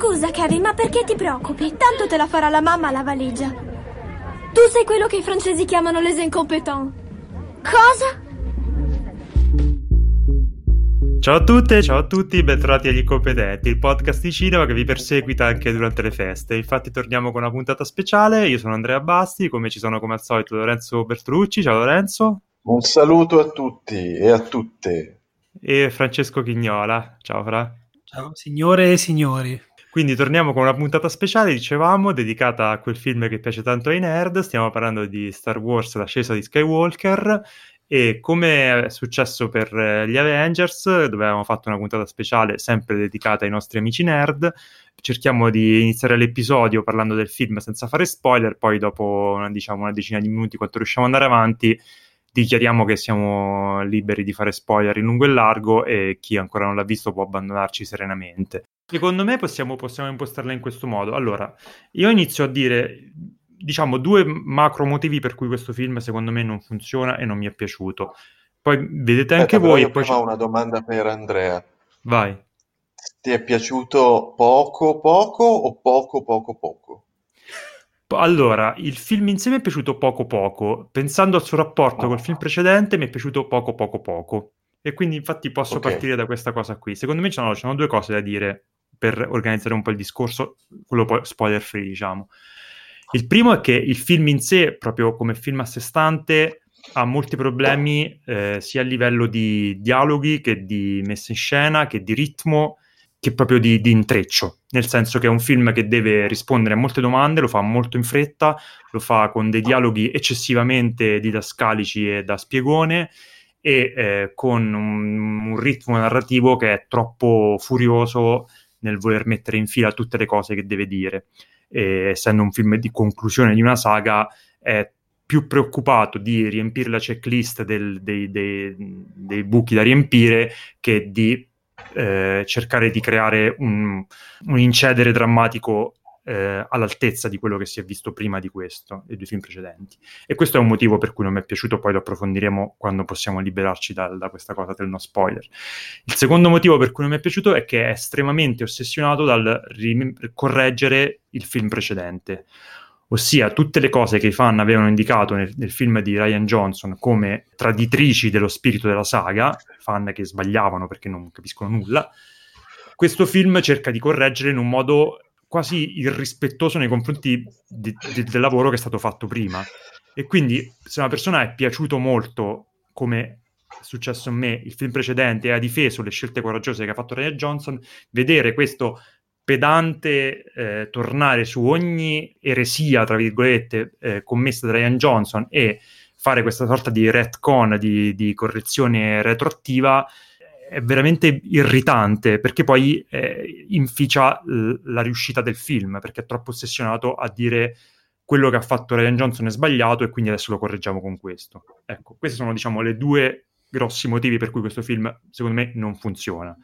Scusa, Kevin, ma perché ti preoccupi? Tanto te la farà la mamma la valigia. Tu sei quello che i francesi chiamano les incompetents. Cosa? Ciao a tutte, ciao a tutti, bentrovati agli incompetenti, il podcast di cinema che vi perseguita anche durante le feste. Infatti torniamo con una puntata speciale, io sono Andrea Basti, come ci sono come al solito Lorenzo Bertolucci, ciao Lorenzo. Un saluto a tutti e a tutte. E Francesco Chignola, ciao Fra. Ciao signore e signori. Quindi torniamo con una puntata speciale, dicevamo, dedicata a quel film che piace tanto ai nerd. Stiamo parlando di Star Wars, l'ascesa di Skywalker. E come è successo per eh, gli Avengers, dove avevamo fatto una puntata speciale sempre dedicata ai nostri amici nerd, cerchiamo di iniziare l'episodio parlando del film senza fare spoiler, poi dopo una, diciamo, una decina di minuti, quando riusciamo ad andare avanti, dichiariamo che siamo liberi di fare spoiler in lungo e largo e chi ancora non l'ha visto può abbandonarci serenamente. Secondo me possiamo, possiamo impostarla in questo modo. Allora, io inizio a dire, diciamo, due macro motivi per cui questo film secondo me non funziona e non mi è piaciuto. Poi vedete anche Aspetta, voi... Io poi ho una domanda per Andrea. Vai. Ti è piaciuto poco poco o poco poco poco? Allora, il film insieme è piaciuto poco poco. Pensando al suo rapporto Oh. col film precedente, mi è piaciuto poco poco poco. E quindi infatti posso Ok. partire da questa cosa qui. Secondo me ci sono due cose da dire per organizzare un po' il discorso, quello poi spoiler free, diciamo. Il primo è che il film in sé, proprio come film a sé stante, ha molti problemi eh, sia a livello di dialoghi che di messa in scena, che di ritmo, che proprio di, di intreccio. Nel senso che è un film che deve rispondere a molte domande, lo fa molto in fretta, lo fa con dei dialoghi eccessivamente didascalici e da spiegone e eh, con un, un ritmo narrativo che è troppo furioso nel voler mettere in fila tutte le cose che deve dire. E, essendo un film di conclusione di una saga, è più preoccupato di riempire la checklist del- dei, dei- dei buchi da riempire che di eh, cercare di creare un, un incedere drammatico eh, all'altezza di quello che si è visto prima di questo, dei due film precedenti. E questo è un motivo per cui non mi è piaciuto, poi lo approfondiremo quando possiamo liberarci da, da questa cosa del no spoiler. Il secondo motivo per cui non mi è piaciuto è che è estremamente ossessionato dal rim- correggere il film precedente. Ossia, tutte le cose che i fan avevano indicato nel, nel film di Ryan Johnson come traditrici dello spirito della saga, fan che sbagliavano perché non capiscono nulla, questo film cerca di correggere in un modo quasi irrispettoso nei confronti di- di- del lavoro che è stato fatto prima. E quindi, se una persona è piaciuto molto, come è successo a me, il film precedente e ha difeso le scelte coraggiose che ha fatto Ryan Johnson, vedere questo pedante eh, tornare su ogni eresia, tra virgolette, eh, commessa da Ryan Johnson e fare questa sorta di retcon, di, di correzione retroattiva, è veramente irritante perché poi eh, inficia l- la riuscita del film perché è troppo ossessionato a dire quello che ha fatto Ryan Johnson è sbagliato e quindi adesso lo correggiamo con questo. Ecco, questi sono diciamo le due grossi motivi per cui questo film secondo me non funziona.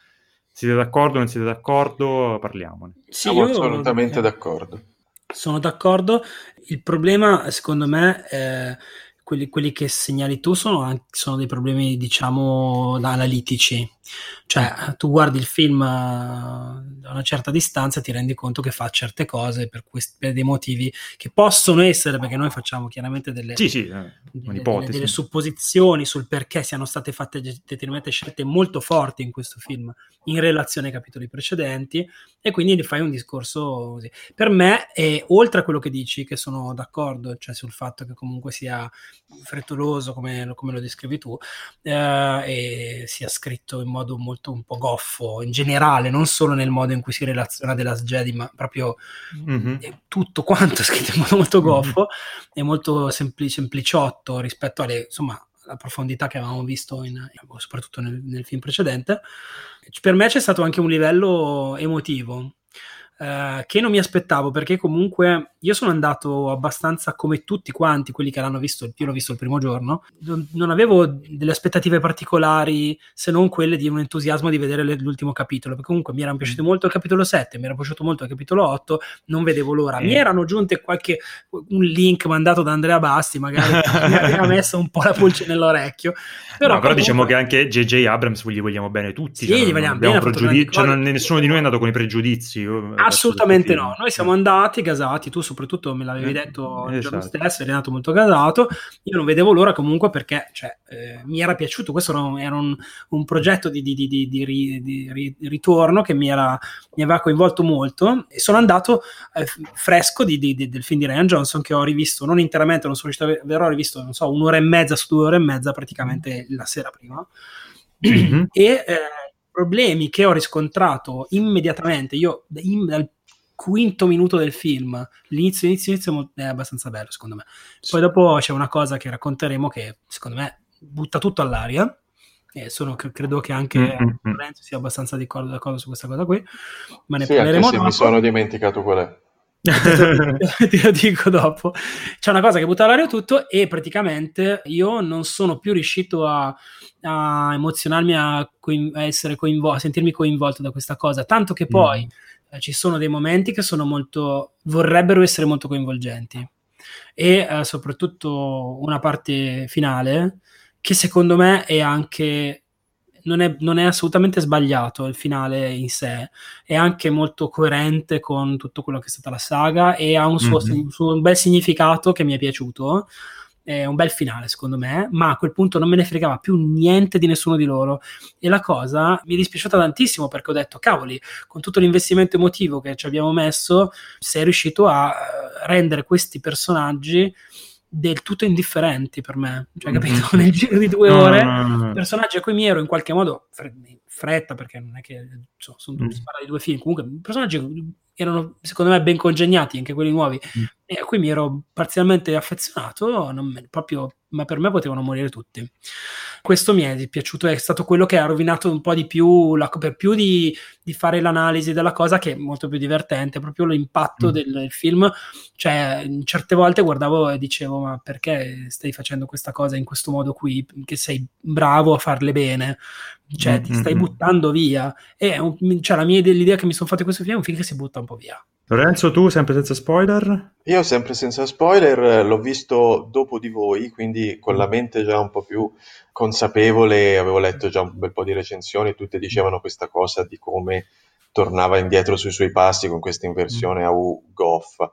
Siete d'accordo? Non siete d'accordo? Parliamone. Sì, Siamo io- assolutamente d'accordo. Sono d'accordo. Il problema, secondo me, eh, quelli, quelli che segnali tu sono, anche- sono dei problemi, diciamo, analitici. Cioè, tu guardi il film eh, da una certa distanza e ti rendi conto che fa certe cose per, questi, per dei motivi che possono essere, perché noi facciamo chiaramente delle, Sì, sì, eh, delle, un'ipotesi. delle supposizioni sul perché siano state fatte de- determinate scelte molto forti in questo film in relazione ai capitoli precedenti e quindi fai un discorso così. Per me, eh, oltre a quello che dici, che sono d'accordo, cioè sul fatto che comunque sia frettoloso come, lo- come lo descrivi tu eh, e sia scritto in modo molto un po' goffo in generale, non solo nel modo in cui si relaziona The Last Jedi, ma proprio Mhm. eh, tutto quanto scritto in modo molto goffo e molto sempli- sempliciotto rispetto alle insomma alla profondità che avevamo visto in- soprattutto nel, nel film precedente per me c'è stato anche un livello emotivo eh, che non mi aspettavo perché comunque io sono andato abbastanza come tutti quanti quelli che l'hanno visto, io l'ho visto il primo giorno, non avevo delle aspettative particolari se non quelle di un entusiasmo di vedere l'ultimo capitolo, perché comunque mi erano piaciuti molto il capitolo 7, mi era piaciuto molto il capitolo 8, non vedevo l'ora. Mi erano giunte qualche un link mandato da Andrea Basti, magari mi aveva messo un po' la pulce nell'orecchio. Però, No, però comunque- diciamo che anche J.J. Abrams gli vogliamo bene tutti. Sì, cioè, gli vogliamo bene, ha fatto pregiudi- grandi cioè, nessuno di noi è andato con i pregiudizi. io- Assolutamente no, noi siamo andati gasati, tu soprattutto me l'avevi detto il giorno esatto. stesso, eri nato molto gasato, io non vedevo l'ora comunque perché cioè, eh, mi era piaciuto, questo era un, era un, un progetto di, di, di, di, ritorno che mi, era, mi, aveva coinvolto molto e sono andato eh, fresco del film di Ryan Johnson che ho rivisto, non interamente, non sono riuscito a vedere, ho rivisto, non so, un'ora e mezza su due ore e mezza praticamente la sera prima. Mm-hmm. e eh, problemi che ho riscontrato immediatamente, io in, dal quinto minuto del film, l'inizio, inizio, inizio è abbastanza bello secondo me. Poi dopo c'è una cosa che racconteremo che secondo me butta tutto all'aria. E sono, credo che anche mm-hmm. Lorenzo sia abbastanza d'accordo, d'accordo, su questa cosa qui. Ma ne sì, parleremo anche se mi sono dimenticato qual è. Te lo dico dopo. C'è una cosa che butta all'aria tutto e praticamente io non sono più riuscito a, a emozionarmi, a, coin- a essere coinvolto, a sentirmi coinvolto da questa cosa, tanto che poi mm. eh, ci sono dei momenti che sono molto, vorrebbero essere molto coinvolgenti e eh, soprattutto una parte finale che secondo me è anche non è, non è, assolutamente sbagliato il finale in sé, è anche molto coerente con tutto quello che è stata la saga e ha un suo, mm-hmm. un, suo un bel significato che mi è piaciuto. È un bel finale, secondo me, ma a quel punto non me ne fregava più niente di nessuno di loro. E la cosa mi è dispiaciuta tantissimo perché ho detto: cavoli, con tutto l'investimento emotivo che ci abbiamo messo, sei riuscito a eh, rendere questi personaggi del tutto indifferenti per me, cioè capito? Mm-hmm. Nel giro di due ore, mm-hmm. personaggi a cui mi ero in qualche modo fretta, perché non è che cioè, sono mm. si parla di due film, comunque personaggi erano secondo me ben congegnati, anche quelli nuovi, mm. e a cui mi ero parzialmente affezionato, me, proprio, ma per me potevano morire tutti. Questo mi è piaciuto, è stato quello che ha rovinato un po' di più, la, per più di, di, fare l'analisi della cosa, che è molto più divertente, proprio l'impatto mm. del, del, film, cioè certe volte guardavo e dicevo, ma perché stai facendo questa cosa in questo modo qui, che sei bravo a farle bene, cioè mm-hmm. ti stai mm, mm. buttando via, e un, cioè, la mia l'idea che mi sono fatto questo film è un film che si butta un po' via. Lorenzo, tu sempre senza spoiler? Io sempre senza spoiler, l'ho visto dopo di voi, quindi con la mente già un po' più consapevole, avevo letto già un bel po' di recensioni, tutte dicevano questa cosa di come tornava indietro sui suoi passi con questa inversione a U goffa,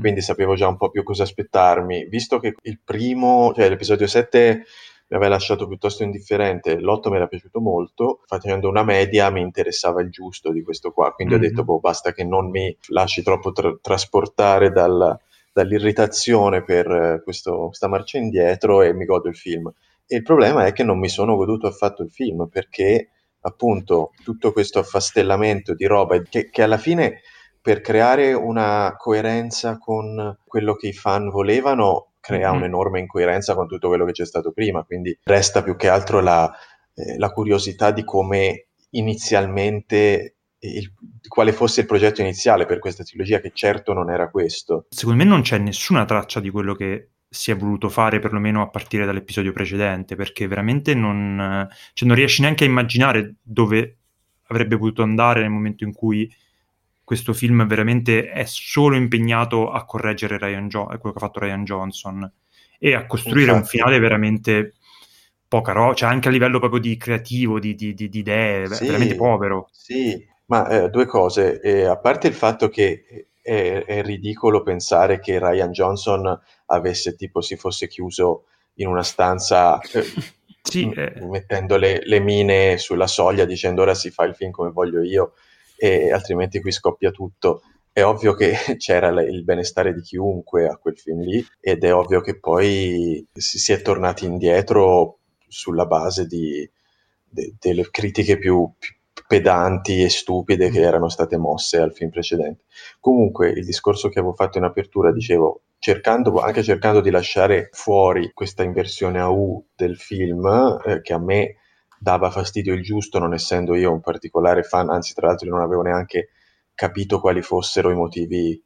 quindi sapevo già un po' più cosa aspettarmi. Visto che il primo, cioè l'episodio 7 mi aveva lasciato piuttosto indifferente. L'otto mi era piaciuto molto, facendo una media mi interessava il giusto di questo qua, quindi mm-hmm. ho detto, boh, basta che non mi lasci troppo tra- trasportare dal, dall'irritazione per eh, questo, questa marcia indietro e mi godo il film. E il problema è che non mi sono goduto affatto il film perché appunto tutto questo affastellamento di roba che, che alla fine per creare una coerenza con quello che i fan volevano crea un'enorme incoerenza con tutto quello che c'è stato prima, quindi resta più che altro la, eh, la curiosità di come inizialmente il, quale fosse il progetto iniziale per questa trilogia, che certo non era questo. Secondo me non c'è nessuna traccia di quello che si è voluto fare, perlomeno a partire dall'episodio precedente, perché veramente non, cioè non riesci neanche a immaginare dove avrebbe potuto andare nel momento in cui questo film veramente è solo impegnato a correggere Ryan jo- quello che ha fatto Ryan Johnson e a costruire Infatti. un finale veramente poca roba, cioè anche a livello proprio di creativo, di, di, di, di idee, sì, veramente povero. Sì, ma eh, due cose, eh, a parte il fatto che è, è, ridicolo pensare che Ryan Johnson avesse tipo si fosse chiuso in una stanza eh, sì, eh. mettendo le, le mine sulla soglia dicendo ora si fa il film come voglio io e altrimenti qui scoppia tutto. È ovvio che c'era il benestare di chiunque a quel film lì ed è ovvio che poi si, è tornati indietro sulla base di, de, delle critiche più, più pedanti e stupide che erano state mosse al film precedente. Comunque, il discorso che avevo fatto in apertura, dicevo, cercando, anche cercando di lasciare fuori questa inversione a U del film, eh, che a me dava fastidio il giusto, non essendo io un particolare fan, anzi tra l'altro non avevo neanche capito quali fossero i motivi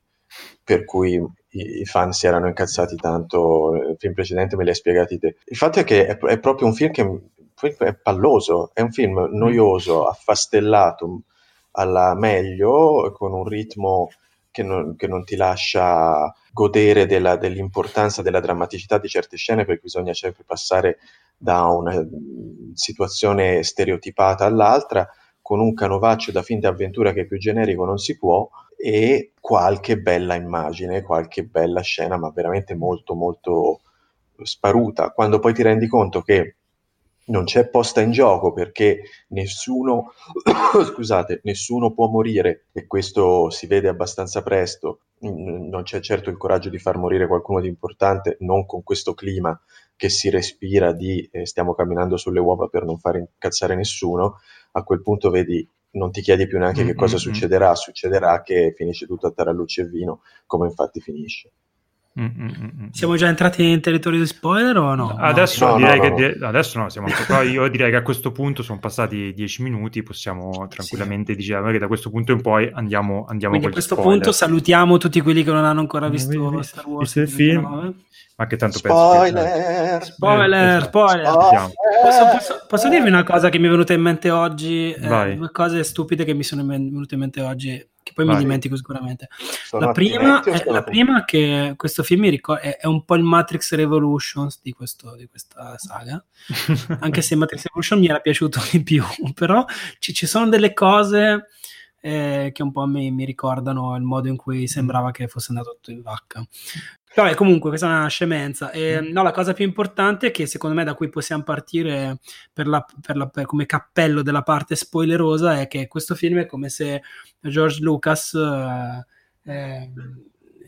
per cui i, fan si erano incazzati tanto. Il film precedente me li hai spiegati te. Il fatto è che è, è proprio un film che è palloso, è un film noioso, affastellato alla meglio, con un ritmo che non, che non ti lascia godere della, dell'importanza, della drammaticità di certe scene, perché bisogna sempre passare da una situazione stereotipata all'altra, con un canovaccio da fin d'avventura che è più generico non si può, e qualche bella immagine, qualche bella scena, ma veramente molto molto sparuta. Quando poi ti rendi conto che non c'è posta in gioco perché nessuno, scusate, nessuno può morire e questo si vede abbastanza presto. Non c'è certo il coraggio di far morire qualcuno di importante, non con questo clima che si respira di eh, stiamo camminando sulle uova per non far incazzare nessuno. A quel punto vedi, non ti chiedi più neanche mm-hmm. che cosa mm, mm. succederà, succederà che finisce tutto a tarallucci e vino, come infatti finisce. Mm-mm-mm. Siamo già entrati in territorio di spoiler o no? Adesso, no, direi no, no, che, adesso no, siamo ancora, io direi che a questo punto sono passati dieci minuti, possiamo tranquillamente sì. dire che da questo punto in poi andiamo, andiamo Quindi a questo spoiler. punto salutiamo tutti quelli che non hanno ancora visto, visto Star Wars. il film, ma che tanto spoiler, penso spoiler, spoiler, spoiler. Posso, posso, posso, dirvi una cosa che mi è venuta in mente oggi? Eh, due cose stupide che mi sono venute in mente oggi che poi Vai. mi dimentico sicuramente. la prima, è, la prima che questo film mi ricorda è, è, un po' il Matrix Revolutions di, questo, di questa saga, anche se Matrix Revolution mi era piaciuto di più, però ci, ci sono delle cose eh, che un po' mi, mi, ricordano il modo in cui sembrava che fosse andato tutto in vacca. Vabbè, comunque, questa è una scemenza. E, mm. no, la cosa più importante è che secondo me da cui possiamo partire per la, per la, per come cappello della parte spoilerosa è che questo film è come se George Lucas eh, eh,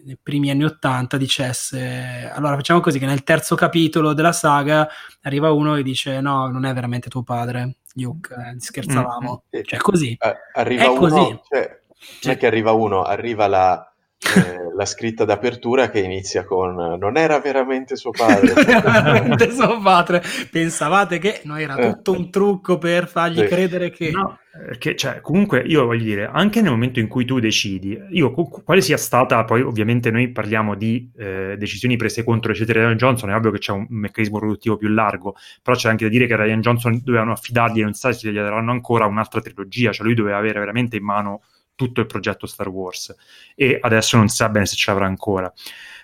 nei primi anni Ottanta dicesse allora facciamo così che nel terzo capitolo della saga arriva uno e dice no, non è veramente tuo padre, Luke, eh, scherzavamo. Mm. Cioè, così. arriva è uno, così. Cioè, non è che arriva uno, arriva la eh, la scritta d'apertura che inizia con non era veramente suo padre. veramente suo padre. Pensavate che no, era eh. tutto un trucco per fargli sì. credere che... No, perché cioè, comunque io voglio dire, anche nel momento in cui tu decidi, io quale sia stata, poi ovviamente noi parliamo di eh, decisioni prese contro eccetera Ryan Johnson, è ovvio che c'è un meccanismo produttivo più largo, però c'è anche da dire che Ryan Johnson dovevano affidargli non sa se gli daranno ancora un'altra trilogia, cioè lui doveva avere veramente in mano tutto il progetto Star Wars e adesso non si sa bene se ce l'avrà ancora.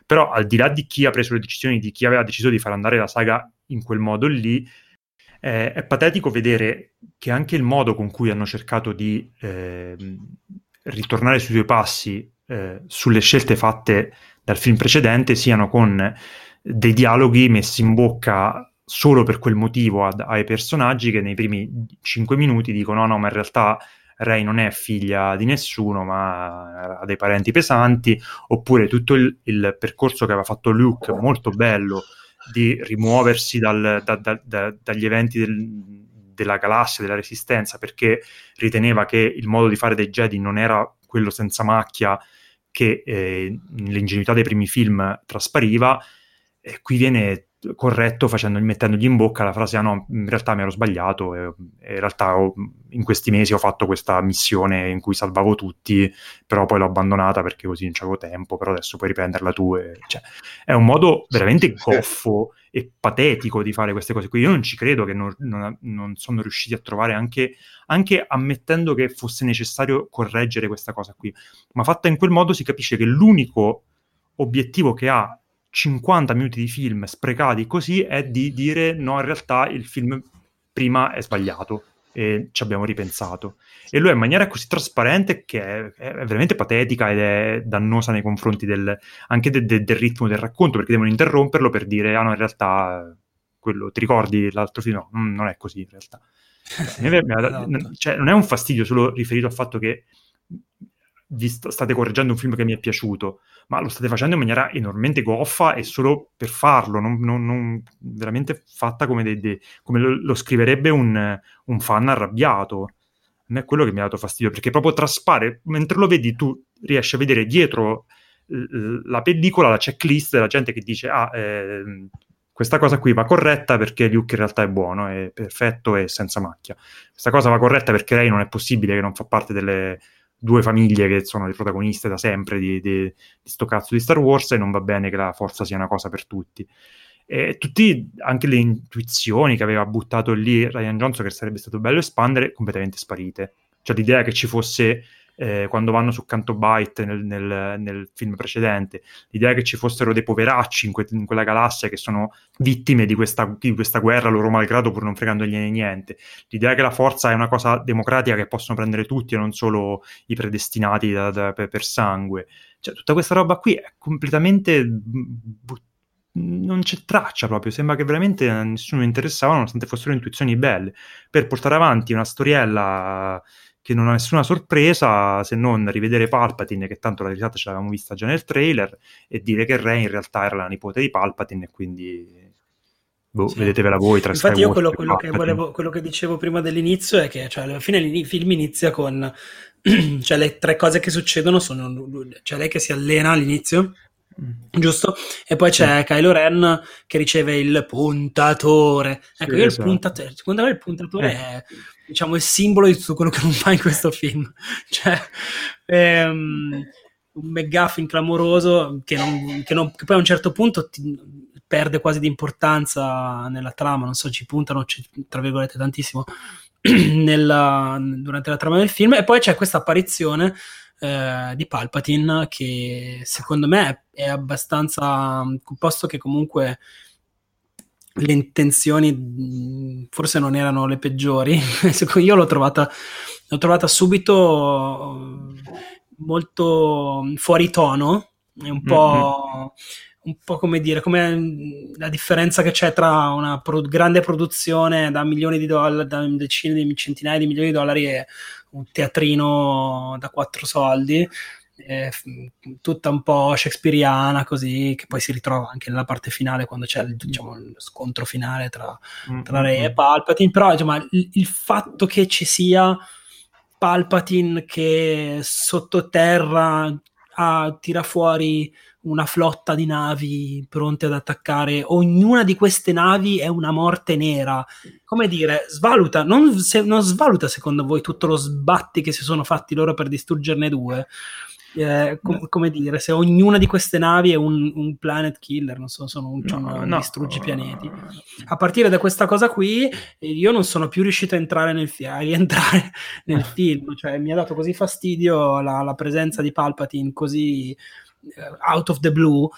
Però al di là di chi ha preso le decisioni, di chi aveva deciso di far andare la saga in quel modo lì, eh, è patetico vedere che anche il modo con cui hanno cercato di eh, ritornare sui suoi passi eh, sulle scelte fatte dal film precedente siano con dei dialoghi messi in bocca solo per quel motivo ad, ai personaggi che nei primi cinque minuti dicono no, no, ma in realtà Rey non è figlia di nessuno, ma ha dei parenti pesanti, oppure tutto il, il percorso che aveva fatto Luke, molto bello, di rimuoversi dal, da, da, da, dagli eventi del, della galassia, della resistenza, perché riteneva che il modo di fare dei Jedi non era quello senza macchia che eh, nell'ingenuità dei primi film traspariva, e qui viene corretto facendo, mettendogli in bocca la frase ah no, in realtà mi ero sbagliato e, e in realtà ho, in questi mesi ho fatto questa missione in cui salvavo tutti però poi l'ho abbandonata perché così non c'avevo tempo però adesso puoi riprenderla tu e, cioè, è un modo veramente goffo e patetico di fare queste cose qui. Io non ci credo che non, non, non sono riusciti a trovare anche, anche ammettendo che fosse necessario correggere questa cosa qui ma fatta in quel modo si capisce che l'unico obiettivo che ha 50 minuti di film sprecati così è di dire no, in realtà il film prima è sbagliato e ci abbiamo ripensato. E lui è in maniera così trasparente che è, è veramente patetica ed è dannosa nei confronti del, anche de, de, del ritmo del racconto, perché devono interromperlo per dire, ah no, in realtà quello, ti ricordi l'altro film? No, mm, non è così in realtà. esatto. cioè, non è un fastidio solo riferito al fatto che vi st- state correggendo un film che mi è piaciuto, ma lo state facendo in maniera enormemente goffa e solo per farlo, non, non, non veramente fatta come, dei, dei, come lo, lo, scriverebbe un, un, fan arrabbiato. Me è quello che mi ha dato fastidio, perché proprio traspare, mentre lo vedi tu riesci a vedere dietro la pellicola, la checklist della gente che dice ah, eh, questa cosa qui va corretta perché Luke in realtà è buono, è perfetto e senza macchia. Questa cosa va corretta perché lei non è possibile che non fa parte delle due famiglie che sono le protagoniste da sempre di, di, di sto cazzo di Star Wars e non va bene che la forza sia una cosa per tutti. E tutti, anche le intuizioni che aveva buttato lì Ryan Johnson, che sarebbe stato bello espandere, completamente sparite. Cioè l'idea che ci fosse eh, quando vanno su Canto Byte nel, nel, nel, film precedente, l'idea che ci fossero dei poveracci in, que- in quella galassia che sono vittime di questa, di questa, guerra loro malgrado pur non fregandogliene niente, l'idea che la forza è una cosa democratica che possono prendere tutti e non solo i predestinati da, da, per, per sangue, cioè tutta questa roba qui è completamente buttata non c'è traccia proprio, sembra che veramente a nessuno interessava, nonostante fossero intuizioni belle, per portare avanti una storiella che non ha nessuna sorpresa se non rivedere Palpatine, che tanto la risata ce l'avevamo vista già nel trailer, e dire che Rey in realtà era la nipote di Palpatine e quindi... Boh, sì. vedetevela voi tra Infatti io quello, quello, che volevo, quello, che dicevo prima dell'inizio è che cioè, alla fine il film inizia con... cioè le tre cose che succedono sono... Cioè lei che si allena all'inizio Mm. Giusto? E poi c'è Kylo Ren che riceve il puntatore. Ecco, sì, io esatto. il puntatore, secondo me il puntatore eh. è diciamo il simbolo di tutto quello che non fa in questo film. cioè, ehm, un McGuffin clamoroso che, non, che, non, che, poi a un certo punto perde quasi di importanza nella trama, non so, ci puntano tra virgolette tantissimo nella, durante la trama del film e poi c'è questa apparizione eh, di Palpatine che secondo me è abbastanza posto che comunque le intenzioni forse non erano le peggiori io l'ho trovata, l'ho trovata subito molto fuori tono un po', mm-hmm. un po' come dire come la differenza che c'è tra una pro- grande produzione da milioni di dollari da decine di centinaia di milioni di dollari e un teatrino da quattro soldi, eh, tutta un po' shakespeariana così, che poi si ritrova anche nella parte finale quando c'è diciamo, lo scontro finale tra, mm, tra Rey e mm. Palpatine, però diciamo, il, il fatto che ci sia Palpatine che sottoterra ah, tira fuori una flotta di navi pronte ad attaccare. Ognuna di queste navi è una morte nera. Come dire, svaluta, non, se, non svaluta secondo voi tutto lo sbatti che si sono fatti loro per distruggerne due? Eh, com- come dire, se ognuna di queste navi è un, un planet killer, non so, sono un, no, no, no. distruggi pianeti. A partire da questa cosa qui, io non sono più riuscito a entrare nel, a rientrare nel film, cioè mi ha dato così fastidio la, la presenza di Palpatine così eh, out of the blue,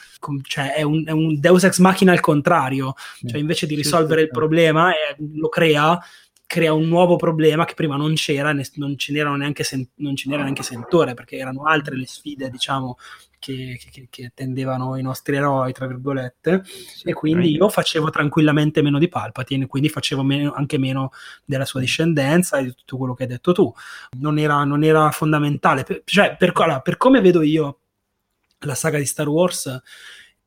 cioè è un, è un, Deus ex machina al contrario, cioè invece di risolvere il problema eh, lo crea, crea un nuovo problema che prima non c'era, non ce n'era neanche, sen- non ce n'era neanche sentore, perché erano altre le sfide, diciamo, che, che, che, attendevano i nostri eroi, tra virgolette, sì, e quindi io facevo tranquillamente meno di Palpatine, quindi facevo meno, anche meno della sua discendenza e di tutto quello che hai detto tu. Non era, non era fondamentale, per, cioè per, allora, per come vedo io la saga di Star Wars,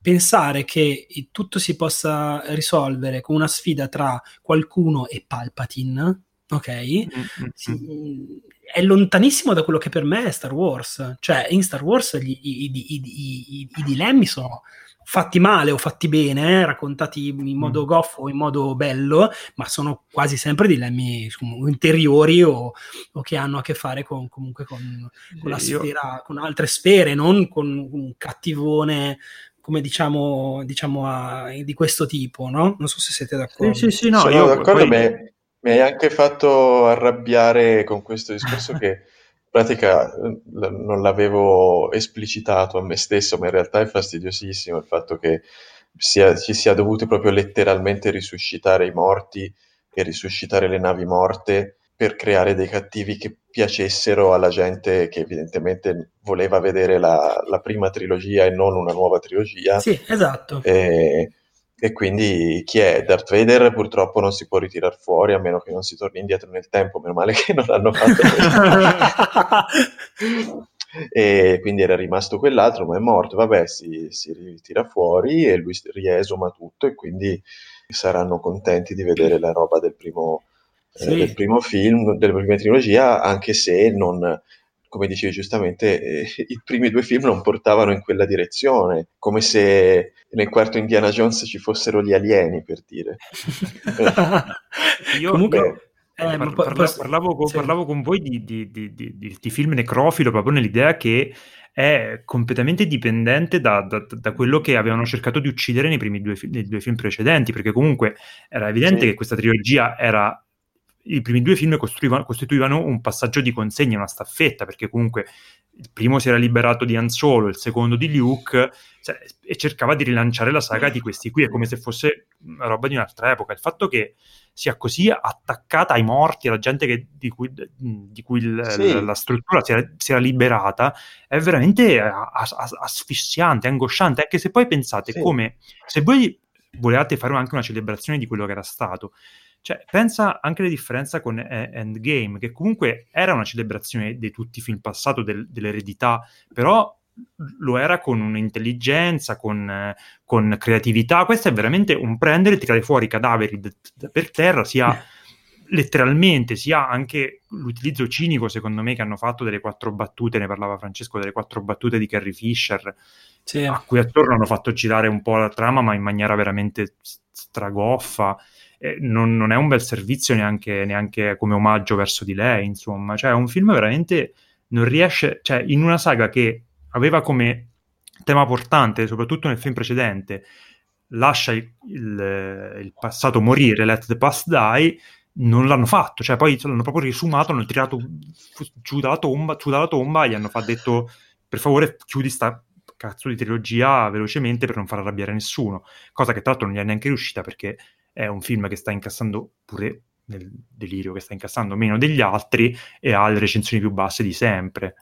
pensare che tutto si possa risolvere con una sfida tra qualcuno e Palpatine, ok? Mm-hmm. Sì, è lontanissimo da quello che per me è Star Wars. Cioè, in Star Wars gli, i, i, i, i, dilemmi sono fatti male o fatti bene, raccontati in modo mm. goffo o in modo bello, ma sono quasi sempre dilemmi interiori o, o, che hanno a che fare con, comunque con, con la sfera, con altre sfere, non con un cattivone come diciamo, diciamo a, di questo tipo, no? Non so se siete d'accordo. Sì, sì, sì no, Sono io d'accordo, poi... me, mi hai anche fatto arrabbiare con questo discorso che pratica non l'avevo esplicitato a me stesso, ma in realtà è fastidiosissimo il fatto che sia, ci sia dovuto proprio letteralmente risuscitare i morti e risuscitare le navi morte per creare dei cattivi che piacessero alla gente che evidentemente voleva vedere la, la prima trilogia e non una nuova trilogia. Sì, esatto. E, e quindi chi è? Darth Vader purtroppo non si può ritirare fuori a meno che non si torni indietro nel tempo, meno male che non l'hanno fatto. e quindi era rimasto quell'altro, ma è morto. Vabbè, si, si ritira fuori e lui riesuma tutto e quindi saranno contenti di vedere la roba del primo, sì. eh, del primo film, della prima trilogia, anche se non come dicevi giustamente, eh, i primi due film non portavano in quella direzione, come se nel quarto Indiana Jones ci fossero gli alieni, per dire. Io comunque... Eh, par- parla- parlavo, con, sì. parlavo, con, voi di, di, di, di, film necrofilo proprio nell'idea che è completamente dipendente da, da, da, quello che avevano cercato di uccidere nei primi due, nei due film precedenti, perché comunque era evidente sì. che questa trilogia era i primi due film costituivano un passaggio di consegna, una staffetta, perché comunque il primo si era liberato di Han Solo, il secondo di Luke, cioè, e cercava di rilanciare la saga di questi qui, è come se fosse una roba di un'altra epoca. Il fatto che sia così attaccata ai morti, alla gente che, di cui, di cui il, sì. la, la, struttura si era, si era, liberata, è veramente as, as, asfissiante, angosciante, anche se poi pensate sì. come se voi volevate fare anche una celebrazione di quello che era stato, cioè, pensa anche alla differenza con Endgame, che comunque era una celebrazione di tutti i film passato, del, dell'eredità, però lo era con un'intelligenza, con, con, creatività. Questo è veramente un prendere e tirare fuori i cadaveri d- d- per terra, sia letteralmente, sia anche l'utilizzo cinico, secondo me, che hanno fatto delle quattro battute, ne parlava Francesco, delle quattro battute di Carrie Fisher, sì. a cui attorno hanno fatto girare un po' la trama, ma in maniera veramente stragoffa eh, non, non, è un bel servizio neanche, neanche, come omaggio verso di lei, insomma, cioè è un film veramente non riesce, cioè in una saga che aveva come tema portante, soprattutto nel film precedente, lascia il, il, il passato morire, let the past die, non l'hanno fatto, cioè poi l'hanno proprio risumato, hanno tirato giù dalla tomba, giù dalla tomba gli hanno detto per favore chiudi sta cazzo di trilogia velocemente per non far arrabbiare nessuno, cosa che tra l'altro non gli è neanche riuscita perché è un film che sta incassando pure nel delirio che sta incassando meno degli altri e ha le recensioni più basse di sempre.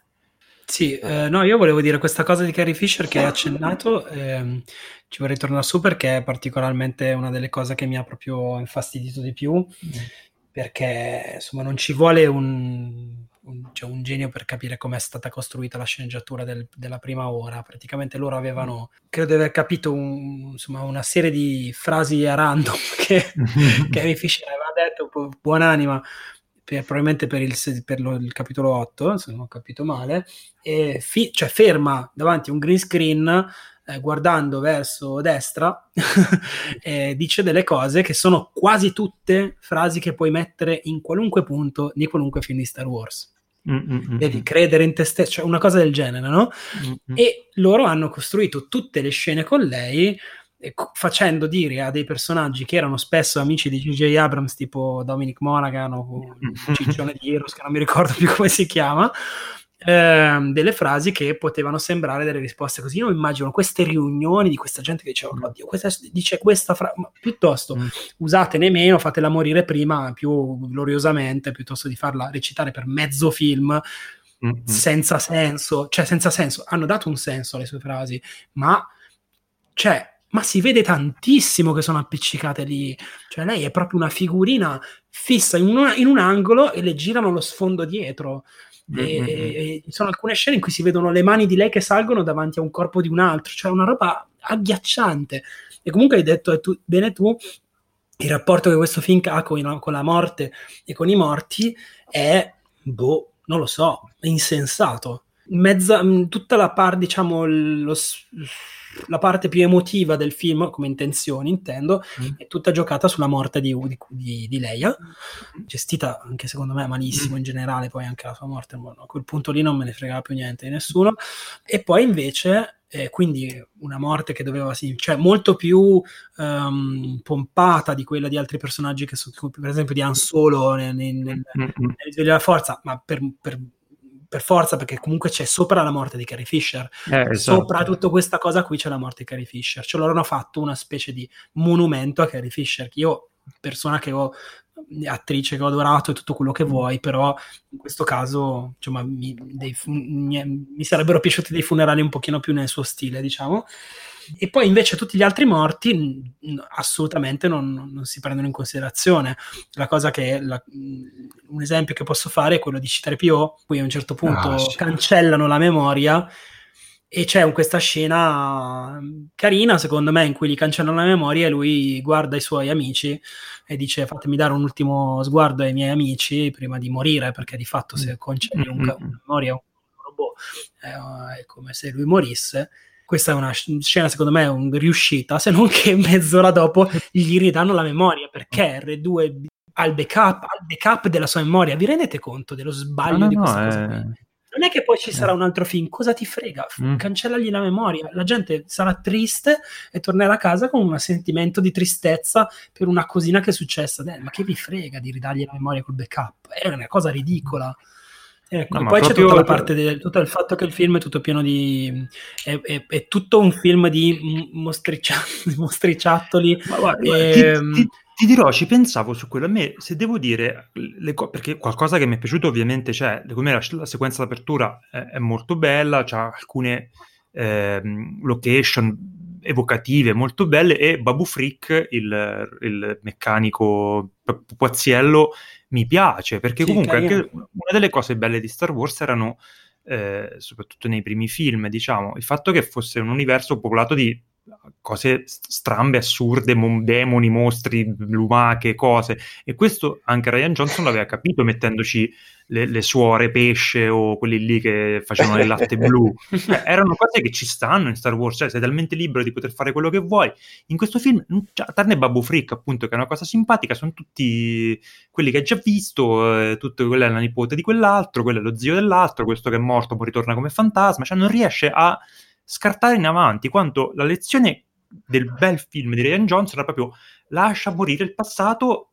Sì, eh, no, io volevo dire questa cosa di Carrie Fisher che hai accennato, ehm, ci vorrei tornare su perché è particolarmente una delle cose che mi ha proprio infastidito di più, mm. perché insomma non ci vuole un un, cioè un genio per capire com'è stata costruita la sceneggiatura del, della prima ora. Praticamente loro avevano, credo di aver capito, un, insomma, una serie di frasi a random che Kevin Fisher aveva detto, buonanima, per, probabilmente per, il, per lo, il, capitolo 8, se non ho capito male, e fi, cioè ferma davanti a un green screen eh, guardando verso destra, eh, dice delle cose che sono quasi tutte frasi che puoi mettere in qualunque punto di qualunque film di Star Wars. Mm-mm. Devi credere in te stesso, cioè una cosa del genere, no? Mm-mm. E loro hanno costruito tutte le scene con lei facendo dire a dei personaggi che erano spesso amici di J.J. Abrams, tipo Dominic Monaghan o Ciccione di Heroes, che non mi ricordo più come si chiama, Ehm, delle frasi che potevano sembrare delle risposte così. Io immagino queste riunioni di questa gente che diceva: Oddio, questa, dice questa frase, ma piuttosto mm. usatene meno, fatela morire prima più gloriosamente, piuttosto di farla recitare per mezzo film. Mm-hmm. senza senso, cioè senza senso, hanno dato un senso alle sue frasi, ma cioè ma si vede tantissimo che sono appiccicate lì. Cioè, lei è proprio una figurina fissa in, una, in un angolo e le girano lo sfondo dietro. E, e, ci sono alcune scene in cui si vedono le mani di lei che salgono davanti a un corpo di un altro, cioè una roba agghiacciante. E comunque hai detto tu, bene tu, il rapporto che questo film ha con, con, la morte e con i morti è, boh, non lo so, è insensato. Mezza, tutta la parte, diciamo, lo, la parte più emotiva del film, come intenzione intendo, mm. è tutta giocata sulla morte di, di, di, Leia, gestita anche secondo me malissimo mm. in generale, poi anche la sua morte, a quel punto lì non me ne fregava più niente di nessuno, e poi invece eh, quindi una morte che doveva sì, cioè molto più um, pompata di quella di altri personaggi che sono, per esempio di Han Solo nel, nel, nel, nel, nel della forza ma per, per per forza, perché comunque c'è sopra la morte di Carrie Fisher. Eh, esatto. Sopra tutta questa cosa qui c'è la morte di Carrie Fisher. Cioè loro hanno fatto una specie di monumento a Carrie Fisher. Che io, persona che ho attrice che ho adorato e tutto quello che vuoi, però in questo caso insomma, mi, dei, mi, mi, sarebbero piaciuti dei funerali un pochino più nel suo stile, diciamo. E poi invece tutti gli altri morti assolutamente non, non si prendono in considerazione. La cosa che la, un esempio che posso fare è quello di citare Pio, cui a un certo punto ah, cancellano la memoria e c'è questa scena carina, secondo me, in cui gli cancellano la memoria e lui guarda i suoi amici e dice fatemi dare un ultimo sguardo ai miei amici prima di morire, perché di fatto se concendi un, una memoria a un robot è come se lui morisse questa è una scena secondo me un riuscita, se non che mezz'ora dopo gli ridanno la memoria perché R2 al backup, al backup della sua memoria. Vi rendete conto dello sbaglio no, no, di questa no, cosa? È... non è che poi ci sarà un altro film, cosa ti frega? Mm. Cancellagli la memoria, la gente sarà triste e tornerà a casa con un sentimento di tristezza per una cosina che è successa. Eh, ma che vi frega di ridargli la memoria col backup? È una cosa ridicola. Ecco, no, poi c'è tutta la parte del tutto il fatto che il film è tutto pieno di. è, è, è tutto un film di mostriccia- mostriciattoli. Ma guarda, e, ti, ti, ti, dirò, ci pensavo su quello. A me, se devo dire, co- perché qualcosa che mi è piaciuto, ovviamente c'è. Come la, la sequenza d'apertura è, è molto bella, c'ha alcune eh, location evocative molto belle e Babu Frick, il, il meccanico pupazziello, mi piace perché sì, comunque anche una delle cose belle di Star Wars erano eh, soprattutto nei primi film diciamo il fatto che fosse un universo popolato di cose strambe, assurde, mon- demoni, mostri, lumache, cose. E questo anche Ryan Johnson l'aveva capito mettendoci le, le suore pesce o quelli lì che facevano il latte blu. Cioè, erano cose che ci stanno in Star Wars, cioè sei talmente libero di poter fare quello che vuoi. In questo film, cioè, tranne Babu Frick, appunto, che è una cosa simpatica, sono tutti quelli che hai già visto, eh, tutto, quella è la nipote di quell'altro, quello è lo zio dell'altro, questo che è morto poi ritorna come fantasma, cioè non riesce a scartare in avanti, quanto la lezione del bel film di Ryan Johnson era proprio lascia morire il passato,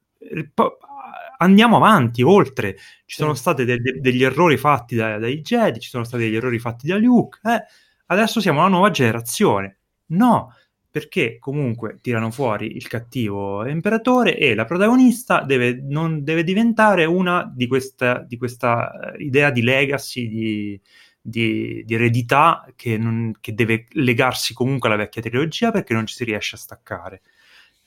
andiamo avanti, oltre. Ci sono stati de- de- degli errori fatti da- dai Jedi, ci sono stati degli errori fatti da Luke, eh, adesso siamo una nuova generazione. No, perché comunque tirano fuori il cattivo imperatore e la protagonista deve, non, deve diventare una di questa, di questa eh, idea di legacy, di, di, di eredità che, non, che, deve legarsi comunque alla vecchia trilogia perché non ci si riesce a staccare.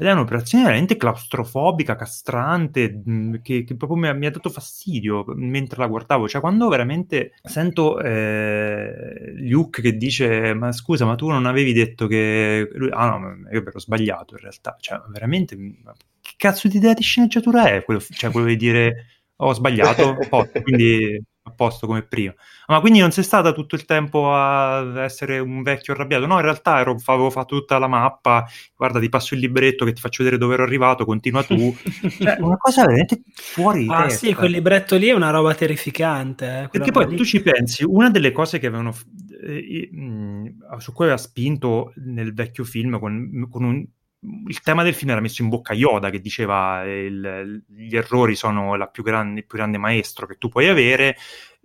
Ed è un'operazione veramente claustrofobica, castrante, mm, che, che proprio mi ha, mi ha, dato fastidio mentre la guardavo. Cioè, quando veramente sento eh, Luke che dice: Ma scusa, ma tu non avevi detto che. Lui, ah, no, io ero sbagliato in realtà. Cioè, veramente, che cazzo di idea di sceneggiatura è? Quello, cioè, quello di dire: Ho sbagliato, quindi a posto come prima. Ma quindi non sei stata tutto il tempo a essere un vecchio arrabbiato? No, in realtà ero, avevo fatto tutta la mappa, guarda, ti passo il libretto che ti faccio vedere dove ero arrivato, continua tu. cioè, una cosa veramente fuori di Ah testa. sì, quel libretto lì è una roba terrificante. Eh, Perché poi lì. tu ci pensi, una delle cose che avevano... Eh, su cui aveva spinto nel vecchio film con, con un, il tema del film era messo in bocca a Yoda che diceva il, gli errori sono più grande, il più grande maestro che tu puoi avere,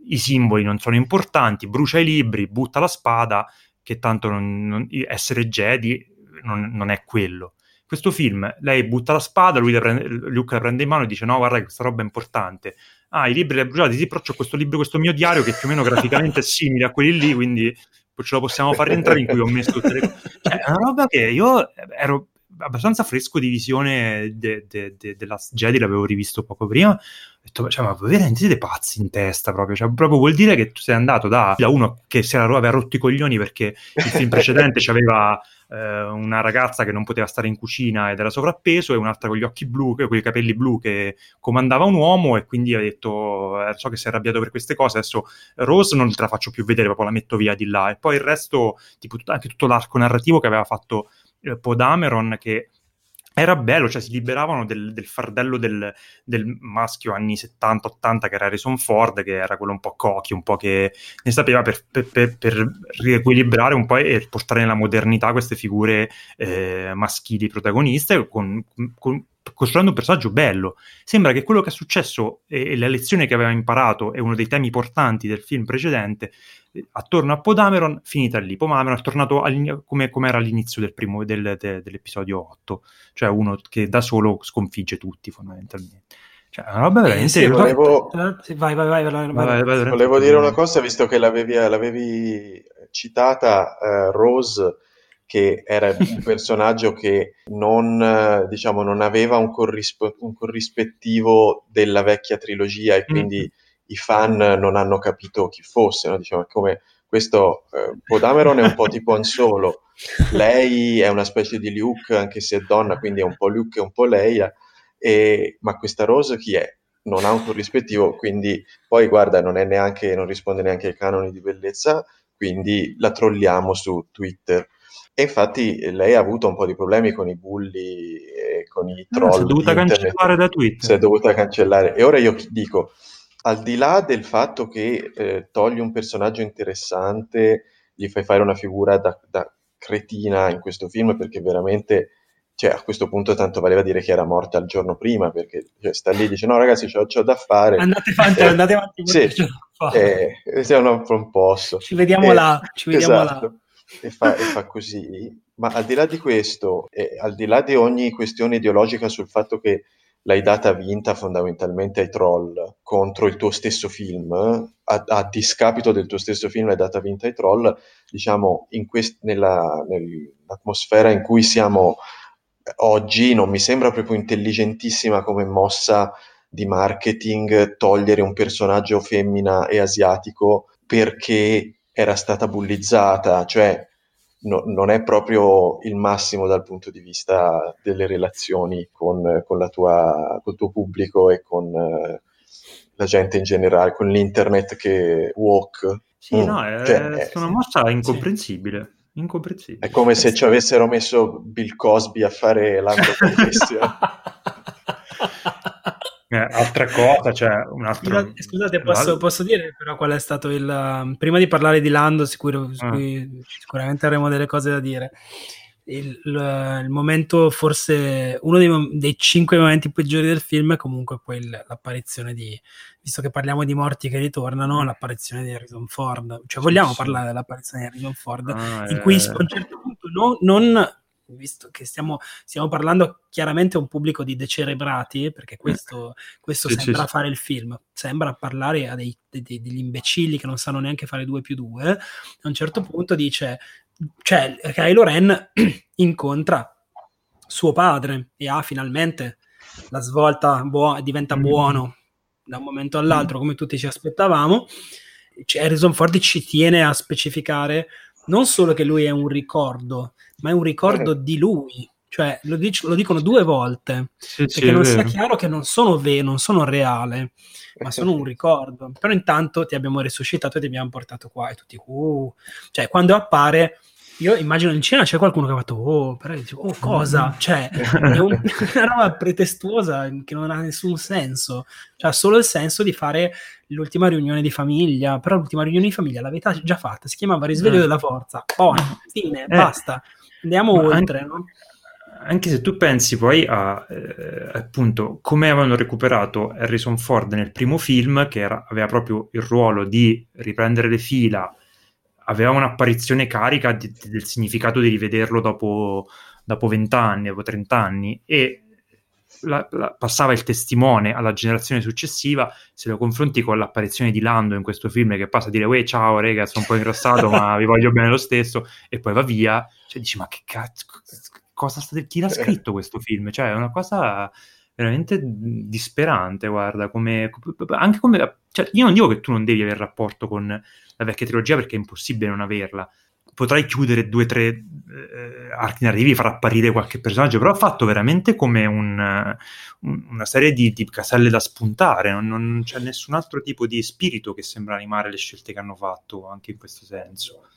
i simboli non sono importanti, brucia i libri, butta la spada, che tanto non, non, essere Jedi non, non, è quello. Questo film, lei butta la spada, lui prende, Luke la prende in mano e dice no guarda questa roba è importante. Ah, i libri li hai bruciati, sì, però c'ho questo libro, questo mio diario che più o meno graficamente è simile a quelli lì, quindi ce lo possiamo far rientrare in cui ho messo tutte le cose. Cioè, è una roba che io ero abbastanza fresco di visione de, de, de, della Jedi, l'avevo rivisto poco prima. Ho detto, cioè, ma veramente siete pazzi in testa proprio? Cioè, proprio vuol dire che tu sei andato da, da uno che si era, aveva rotto i coglioni perché il film precedente aveva eh, una ragazza che non poteva stare in cucina ed era sovrappeso e un'altra con gli occhi blu, con i capelli blu che comandava un uomo e quindi ha detto, eh, so che sei arrabbiato per queste cose, adesso Rose non te la faccio più vedere, proprio la metto via di là. E poi il resto, tipo anche tutto l'arco narrativo che aveva fatto eh, Podameron che era bello, cioè si liberavano del, del fardello del, del, maschio anni 70-80 che era Harrison Ford, che era quello un po' cocky, un po' che ne sapeva per, per, per, per riequilibrare un po' e portare nella modernità queste figure eh, maschili protagoniste con, con, costruendo un personaggio bello. Sembra che quello che è successo e, la lezione che aveva imparato è uno dei temi portanti del film precedente attorno a Podameron, finita lì. Podameron è tornato come, come, era all'inizio del primo, del, de, dell'episodio 8, cioè uno che da solo sconfigge tutti fondamentalmente. Cioè, una roba veramente... Sì, volevo... Vai, vai, vai, vai, vai, vai volevo dire una cosa, visto che l'avevi, l'avevi citata, uh, Rose, che era un personaggio che non, diciamo, non aveva un, corrispo- un, corrispettivo della vecchia trilogia e quindi... Mm i fan non hanno capito chi fosse, no? diciamo, come questo eh, Podameron è un po' tipo Han Solo, lei è una specie di Luke anche se è donna, quindi è un po' Luke e un po' Leia, e, ma questa Rose chi è? Non ha un corrispettivo, quindi poi guarda, non, è neanche, non risponde neanche ai canoni di bellezza, quindi la trolliamo su Twitter. E infatti lei ha avuto un po' di problemi con i bulli e con i troll. Ah, si è dovuta cancellare da Twitter. Si è dovuta cancellare. E ora io dico, al di là del fatto che eh, togli un personaggio interessante, gli fai fare una figura da, da cretina in questo film perché veramente cioè, a questo punto tanto valeva dire che era morta il giorno prima perché cioè, sta lì e dice no ragazzi c'ho, c'ho da fare andate avanti, eh, andate avanti sì, eh, non, non posso ci vediamo eh, là ci vediamo esatto. là e fa, e fa, così. Ma al di là di questo e al di là di ogni questione ideologica sul fatto che l'hai data vinta fondamentalmente ai troll contro il tuo stesso film, a, a discapito del tuo stesso film l'hai data vinta ai troll, diciamo, in quest- nella, nell'atmosfera in cui siamo oggi non mi sembra proprio intelligentissima come mossa di marketing togliere un personaggio femmina e asiatico perché era stata bullizzata, cioè no, non è proprio il massimo dal punto di vista delle relazioni con, con, la tua, col tuo pubblico e con uh, la gente in generale, con l'internet che walk. Sì, mm. no, è, cioè, è una mossa incomprensibile. Sì. Incomprensibile. È come se ci avessero messo Bill Cosby a fare l'angolo Eh, altra cosa, cioè un altro... Scusate, posso, posso, dire però qual è stato il... Um, prima di parlare di Lando, sicuro, ah. sicuramente avremo delle cose da dire. Il, il, il momento, forse uno dei, dei, cinque momenti peggiori del film è comunque poi l'apparizione di, visto che parliamo di morti che ritornano, l'apparizione di Harrison Ford. Cioè, vogliamo sì, parlare dell'apparizione di Harrison Ford, ah, in eh... cui a un certo punto no, non visto che stiamo, stiamo, parlando chiaramente a un pubblico di decerebrati, perché questo, questo sì, sembra sì, fare il film, sembra parlare a dei, dei, degli imbecilli che non sanno neanche fare 2 più 2, a un certo punto dice, cioè Kylo Ren incontra suo padre e ha finalmente la svolta, buo- diventa mm. buono da un momento all'altro, come tutti ci aspettavamo. Harrison Ford ci tiene a specificare non solo che lui è un ricordo, ma è un ricordo eh. di lui. Cioè, lo, dic- lo, dicono due volte, sì, perché sì, non sia chiaro che non sono vero, non sono reale, ma sono un ricordo. Però intanto ti abbiamo resuscitato e ti abbiamo portato qua e tutti, uh. Cioè, quando appare io immagino in cena c'è qualcuno che ha fatto oh, però dico, oh cosa? Cioè, è un, una roba pretestuosa che non ha nessun senso. Cioè, ha solo il senso di fare l'ultima riunione di famiglia, però l'ultima riunione di famiglia l'avete già fatta, si chiamava Risveglio eh. della Forza. Poi, fine, eh. basta. Andiamo Ma oltre, anche, no? Anche se tu pensi poi a eh, appunto come avevano recuperato Harrison Ford nel primo film, che era, aveva proprio il ruolo di riprendere le fila aveva un'apparizione carica di, del significato di rivederlo dopo, dopo 20 anni, dopo 30 anni e la, la, passava il testimone alla generazione successiva, se lo confronti con l'apparizione di Lando in questo film che passa a dire Uè, ciao ragazzi, sono un po' ingrassato ma vi voglio bene lo stesso e poi va via, cioè dici ma che cazzo, cosa state, chi l'ha scritto questo film? Cioè è una cosa veramente disperante, guarda, come, anche come, cioè, io non dico che tu non devi avere rapporto con la vecchia trilogia perché è impossibile non averla, potrai chiudere due o tre eh, archi narrativi, far apparire qualche personaggio, però ha fatto veramente come un, un, una serie di, di, caselle da spuntare, non, non, c'è nessun altro tipo di spirito che sembra animare le scelte che hanno fatto anche in questo senso.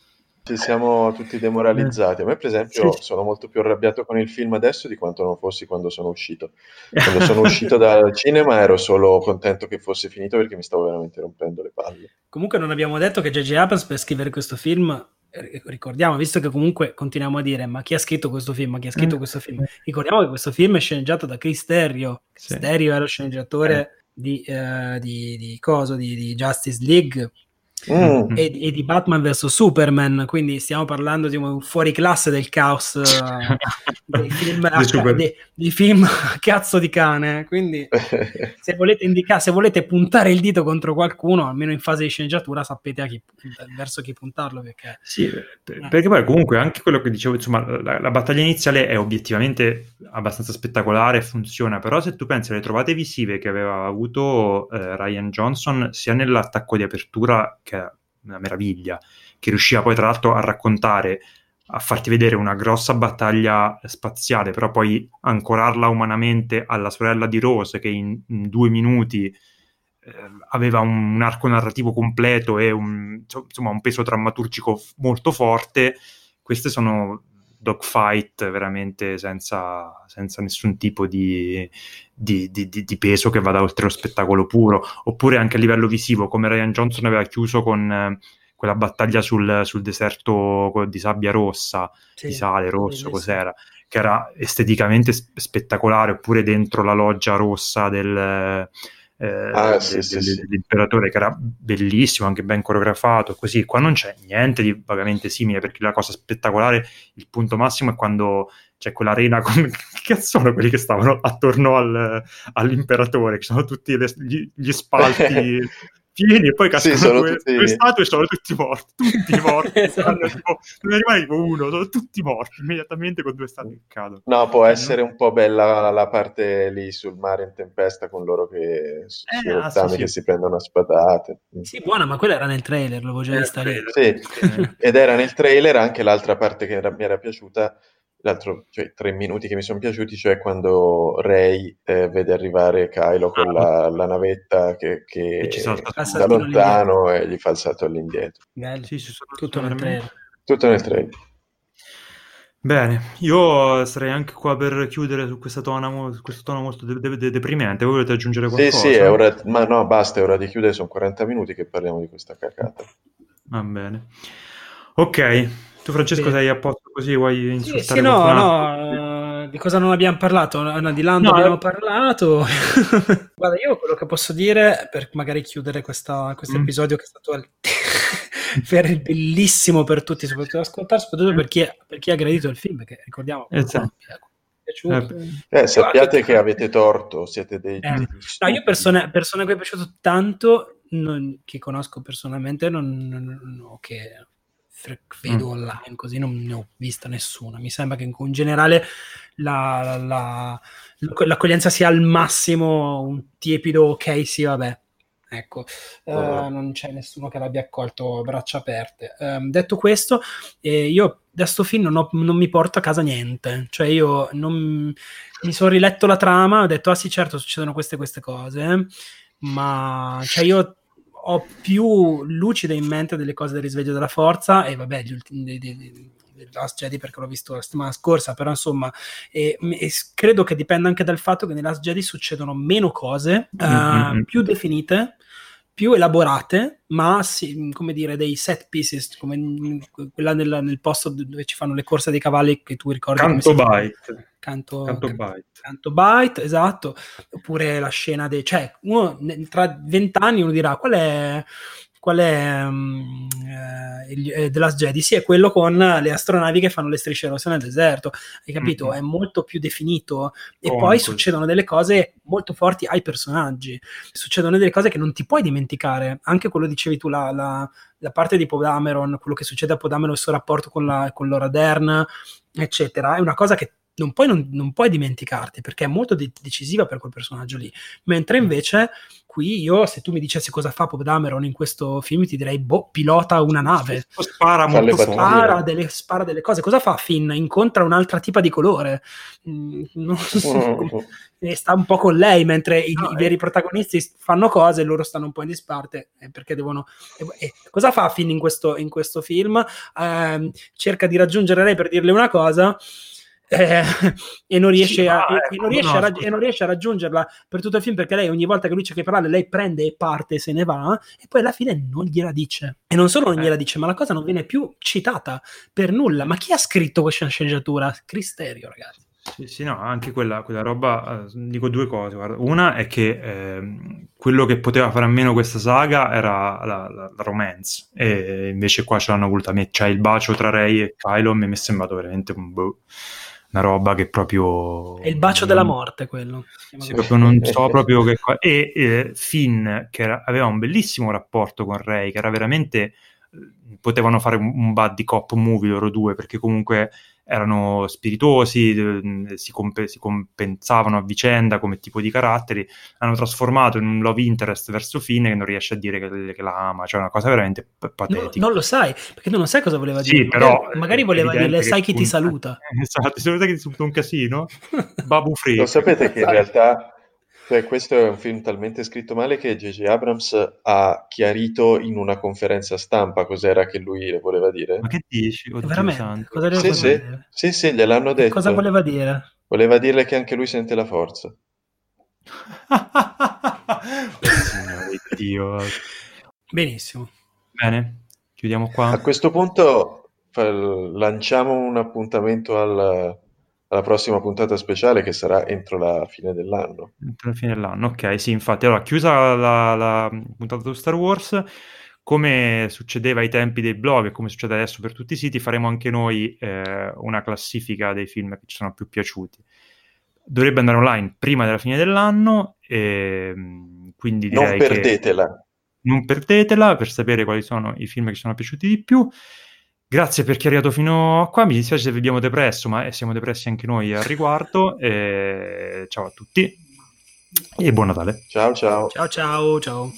Ci siamo tutti demoralizzati. A me, per esempio, sì. sono molto più arrabbiato con il film adesso di quanto non fossi quando sono uscito. Quando sono uscito dal cinema ero solo contento che fosse finito perché mi stavo veramente rompendo le palle. Comunque non abbiamo detto che J.J. Abrams per scrivere questo film ricordiamo, visto che comunque continuiamo a dire ma chi ha scritto questo film, ma chi ha scritto mm. questo film, ricordiamo che questo film è sceneggiato da Chris Terrio, sì. Terrio era lo sceneggiatore eh. di, uh, di, di, coso, di, di Justice League, Mm. E, e, di Batman vs Superman, quindi stiamo parlando di un fuori classe del caos uh, dei, film, di, dei, dei, film cazzo di cane. Quindi, se volete indicare, se volete puntare il dito contro qualcuno, almeno in fase di sceneggiatura, sapete chi, verso chi puntarlo. Perché, sì, eh. perché poi comunque anche quello che dicevo, insomma, la, la, battaglia iniziale è obiettivamente abbastanza spettacolare, funziona, però se tu pensi alle trovate visive che aveva avuto eh, Ryan Johnson, sia nell'attacco di apertura che è una meraviglia, che riusciva poi tra l'altro a raccontare, a farti vedere una grossa battaglia spaziale, però poi ancorarla umanamente alla sorella di Rose che in, in due minuti eh, aveva un, un, arco narrativo completo e un, insomma, un peso drammaturgico molto forte. Queste sono dogfight veramente senza, senza nessun tipo di, di, di, di, peso che vada oltre lo spettacolo puro, oppure anche a livello visivo, come Ryan Johnson aveva chiuso con eh, quella battaglia sul, sul, deserto di sabbia rossa, sì, di sale rosso, cos'era, che era esteticamente spettacolare, oppure dentro la loggia rossa del eh, ah, sì, de, sì, de, sì. dell'imperatore che era bellissimo, anche ben coreografato, così qua non c'è niente di vagamente simile perché la cosa spettacolare, il punto massimo è quando c'è quell'arena con che cazzo sono quelli che stavano attorno al, all'imperatore, che sono tutti le, gli, gli spalti pieni e poi cascano sì, due, tutti... due statue e sono tutti morti, tutti morti, esatto. tipo, non ne rimane tipo uno, sono tutti morti immediatamente con due statue che cadono. No, può essere un po' bella la parte lì sul mare in tempesta con loro che, eh, ah, sì, sì. che si prendono a spadate. Sì, buona, ma quella era nel trailer, l'avevo già vista lì. Sì, ed era nel trailer anche l'altra parte che era, mi era piaciuta l'altro, cioè tre minuti che mi sono piaciuti, cioè quando Ray eh, vede arrivare Kylo con la, la navetta che, che da lontano e gli fa il salto all'indietro. Bello, sì, sì, tutto nel trailer. Tutto nel trailer. Bene, io sarei anche qua per chiudere su questa tona, questo tono molto de- de- deprimente. Voi volete aggiungere qualcosa? Sì, sì, è ora, ma no, basta, è ora di chiudere, sono 40 minuti che parliamo di questa cacata. Va bene. Ok, tu, Francesco, Beh. sei a posto così? Vuoi insultare sì, sì no, no, uh, di cosa non abbiamo parlato? No, di Lando no, abbiamo eh... parlato. Guarda, io quello che posso dire, per magari chiudere questo mm. episodio che è stato per bellissimo per tutti, soprattutto ascoltare, soprattutto per chi, è, per chi ha gradito il film, perché ricordiamo... Esatto. Eh, eh, sappiate che avete torto, siete dei... Eh. No, io persone, persone a cui è piaciuto tanto, non, che conosco personalmente, non, non, non che vedo mm. online, così non ne ho vista nessuna. Mi sembra che in generale la, la, l'accoglienza sia al massimo un tiepido ok, sì, vabbè. Ecco, oh. uh, non c'è nessuno che l'abbia accolto a braccia aperte. Um, detto questo, eh, io da sto film non, ho, non, mi porto a casa niente. Cioè, io non, mi sono riletto la trama, ho detto, ah sì, certo, succedono queste queste cose, ma cioè io ho più lucida in mente delle cose del risveglio della forza e vabbè gli ultimi dei, dei Last Jedi perché l'ho visto la settimana scorsa però insomma e, e credo che dipenda anche dal fatto che nei Last Jedi succedono meno cose mm-hmm. più definite più elaborate, ma sì, come dire, dei set pieces, come quella nel, nel, posto dove ci fanno le corse dei cavalli che tu ricordi. Canto Bite. Canto, canto, Bite. Canto Bite, esatto. Oppure la scena dei... Cioè, uno, tra vent'anni uno dirà, qual è qual è um, eh, The Last Jedi? Sì, è quello con le astronavi che fanno le strisce rosse nel deserto, hai capito? Mm-hmm. È molto più definito e oh, poi succedono delle cose molto forti ai personaggi, succedono delle cose che non ti puoi dimenticare, anche quello dicevi tu, la, la, la parte di Podameron, quello che succede a Podameron, il suo rapporto con, la, con Laura Dern, eccetera, è una cosa che non puoi, non, non puoi dimenticarti perché è molto de- decisiva per quel personaggio lì. Mentre invece qui io, se tu mi dicessi cosa fa Bob Dameron in questo film, ti direi, boh, pilota una nave. Spara molto spara delle, spara delle cose. Cosa fa Finn? Incontra un'altra tipa di colore. Mm, non so, e sta un po' con lei, mentre i, no, i veri protagonisti fanno cose e loro stanno un po' in disparte eh, perché devono... Eh, cosa fa Finn in questo, in questo film? Eh, cerca di raggiungere lei per dirle una cosa eh, e, non riesce, sì, a, e, non riesce no, a raggi- e, non riesce, a, raggiungerla per tutto il film perché lei ogni volta che lui c'è che parlare lei prende e parte e se ne va e poi alla fine non gliela dice e non solo non gliela eh. dice ma la cosa non viene più citata per nulla ma chi ha scritto questa sceneggiatura? Cristerio ragazzi sì, sì, no, anche quella, quella roba, eh, dico due cose, guarda. Una è che eh, quello che poteva fare a meno questa saga era la, la, la romance, e invece qua ce l'hanno voluta mettere, cioè il bacio tra Rey e Kylo mi è sembrato veramente un boh una roba che proprio... È il bacio non, della morte quello. Sì, proprio non so proprio che... E eh, Finn, che era, aveva un bellissimo rapporto con Ray, che era veramente... Eh, potevano fare un, un buddy cop movie loro due, perché comunque erano spiritosi, eh, si, comp- si, compensavano a vicenda come tipo di caratteri, hanno trasformato in un love interest verso fine che non riesce a dire che, che la ama, cioè una cosa veramente p- patetica. No, non lo sai, perché tu non sai cosa voleva dire. Sì, però, magari voleva dire sai chi ti saluta. Esatto, volete che ti saluta un casino, Babu Free. Lo sapete che in realtà Cioè, questo è un film talmente scritto male che J.J. Abrams ha chiarito in una conferenza stampa cos'era che lui voleva dire. Ma che dici? Oddio Veramente? Cosa Sì, voleva sì, dire? sì, sì, gliel'hanno detto. Cosa voleva dire? Voleva dirle che anche lui sente la forza. Signore Dio. Benissimo. Bene, chiudiamo A qua. questo punto lanciamo un appuntamento al- alla prossima puntata speciale che sarà entro la fine dell'anno. Entro la fine dell'anno, ok, sì, infatti. Allora, chiusa la, la puntata su Star Wars, come succedeva ai tempi dei blog e come succede adesso per tutti i siti, faremo anche noi eh, una classifica dei film che ci sono più piaciuti. Dovrebbe andare online prima della fine dell'anno, e, mm, quindi direi Non perdetela. non perdetela per sapere quali sono i film che ci sono piaciuti di più. Grazie per chi è arrivato fino a qua, mi dispiace se vi abbiamo depresso, ma eh, siamo depressi anche noi al riguardo. E ciao a tutti e buon Natale. Ciao ciao. Ciao ciao ciao.